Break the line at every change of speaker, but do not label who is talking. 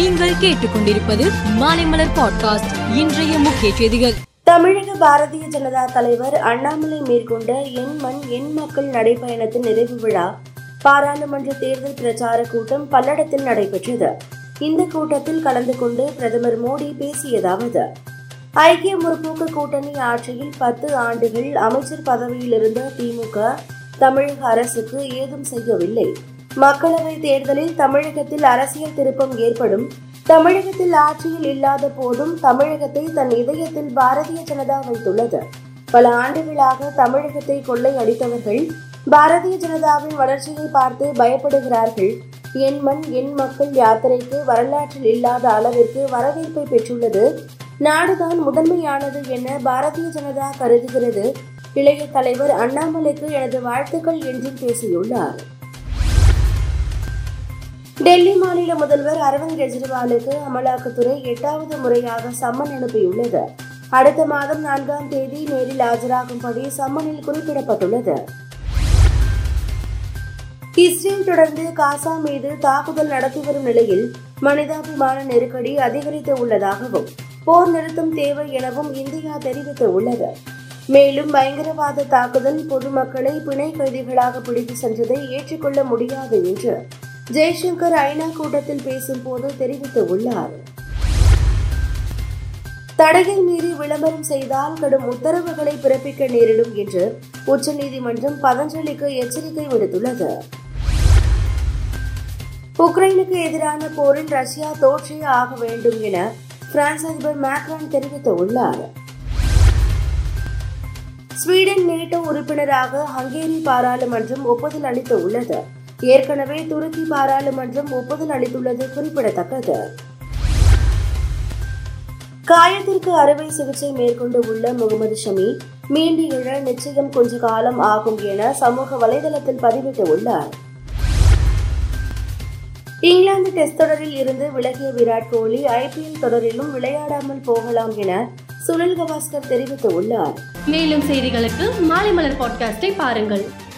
நீங்கள் கேட்டுக்கொண்டிருப்பது மாலைமலர் பாட்காஸ்ட். இன்றைய முக்கிய செய்திகள்.
தமிழக பாரதிய ஜனதா தலைவர் அண்ணாமலை மேற்கொண்ட என் மண் என் மக்கள் நடைபயணத்தின் நிறைவு விழா பாராளுமன்ற தேர்தல் பிரச்சார கூட்டம் பல்லடத்தில் நடைபெற்றது. இந்த கூட்டத்தில் கலந்து கொண்டு பிரதமர் மோடி பேசியதாவது ஐக்கிய முற்போக்கு கூட்டணி ஆட்சியில் பத்து ஆண்டுகள் அமைச்சர் பதவியில் இருந்த திமுக தமிழக அரசுக்கு ஏதும் செய்யவில்லை. மக்களவை தேர்தலில் தமிழகத்தில் அரசியல் திருப்பம் ஏற்படும். தமிழகத்தில் ஆட்சியில் இல்லாத போதும் தமிழகத்தை தன் இதயத்தில் பாரதிய ஜனதா வைத்துள்ளது. பல ஆண்டுகளாக தமிழகத்தை கொள்ளை அடித்தவர்கள் பாரதிய ஜனதாவின் வளர்ச்சியை பார்த்து பயப்படுகிறார்கள். என் மண் என் மக்கள் யாத்திரைக்கு வரலாற்றில் இல்லாத அளவிற்கு வரவேற்பை பெற்றுள்ளது. நாடுதான் முதன்மையானது என பாரதிய ஜனதா கருதுகிறது. இளைய தலைவர் அண்ணாமலைக்கு எனது வாழ்த்துக்கள் என்றும் பேசியுள்ளார். டெல்லி மாநில முதல்வர் அரவிந்த் கெஜ்ரிவாலுக்கு அமலாக்கத்துறை எட்டாவது முறையாக சம்மன் அனுப்பியுள்ளது. அடுத்த மாதம் நான்காம் தேதி நேரில் ஆஜராகும்படி சம்மனில் குறிப்பிடப்பட்டுள்ளது. இஸ்ரேல் தொடர்ந்து காசா மீது தாக்குதல் நடத்தி வரும் நிலையில் மனிதாபிமான நெருக்கடி அதிகரித்து உள்ளதாகவும் போர் நிறுத்தம் தேவை எனவும் இந்தியா தெரிவித்துள்ளது. மேலும் பயங்கரவாத தாக்குதல் பொதுமக்களை பிணை கைதிகளாக பிடித்து சென்றதை ஏற்றுக்கொள்ள முடியாது என்று ஜெய்சங்கர் ஐநா கூட்டத்தில் பேசும்போது தெரிவித்துள்ளார். தடையை மீறி விளம்பரம் செய்தால் கடும் உத்தரவுகளை பிறப்பிக்க நேரிடும் என்று உச்சநீதிமன்றம் பதஞ்சலிக்கு எச்சரிக்கை விடுத்துள்ளது. உக்ரைனுக்கு எதிரான போரில் ரஷ்யா தோற்றே ஆக வேண்டும் என பிரான்ஸ் அதிபர் மேக்ரான் தெரிவித்துள்ளார். ஸ்வீடன் நேட்டோ உறுப்பினராக ஹங்கேரி பாராளுமன்றம் ஒப்புதல் அளித்துள்ளது. ஏற்கனவே துருக்கி பாராளுமன்றம் ஒப்புதல் அளித்துள்ளது குறிப்பிடத்தக்கது. காயத்திற்கு அறுவை சிகிச்சை மேற்கொண்டு உள்ள முகமது ஷமி மீண்டு எழ நிச்சயம் கொஞ்ச காலம் ஆகும் என சமூக வலைதளத்தில் பதிவிட்டுள்ளார். இங்கிலாந்து டெஸ்ட் தொடரில் இருந்து விலகிய விராட் கோலி ஐபிஎல் தொடரிலும் விளையாடாமல் போகலாம் என சுனில் கவாஸ்கர் தெரிவித்துள்ளார்.
மேலும் செய்திகளுக்கு மாலை மலர் பாட்காஸ்டை பாருங்கள்.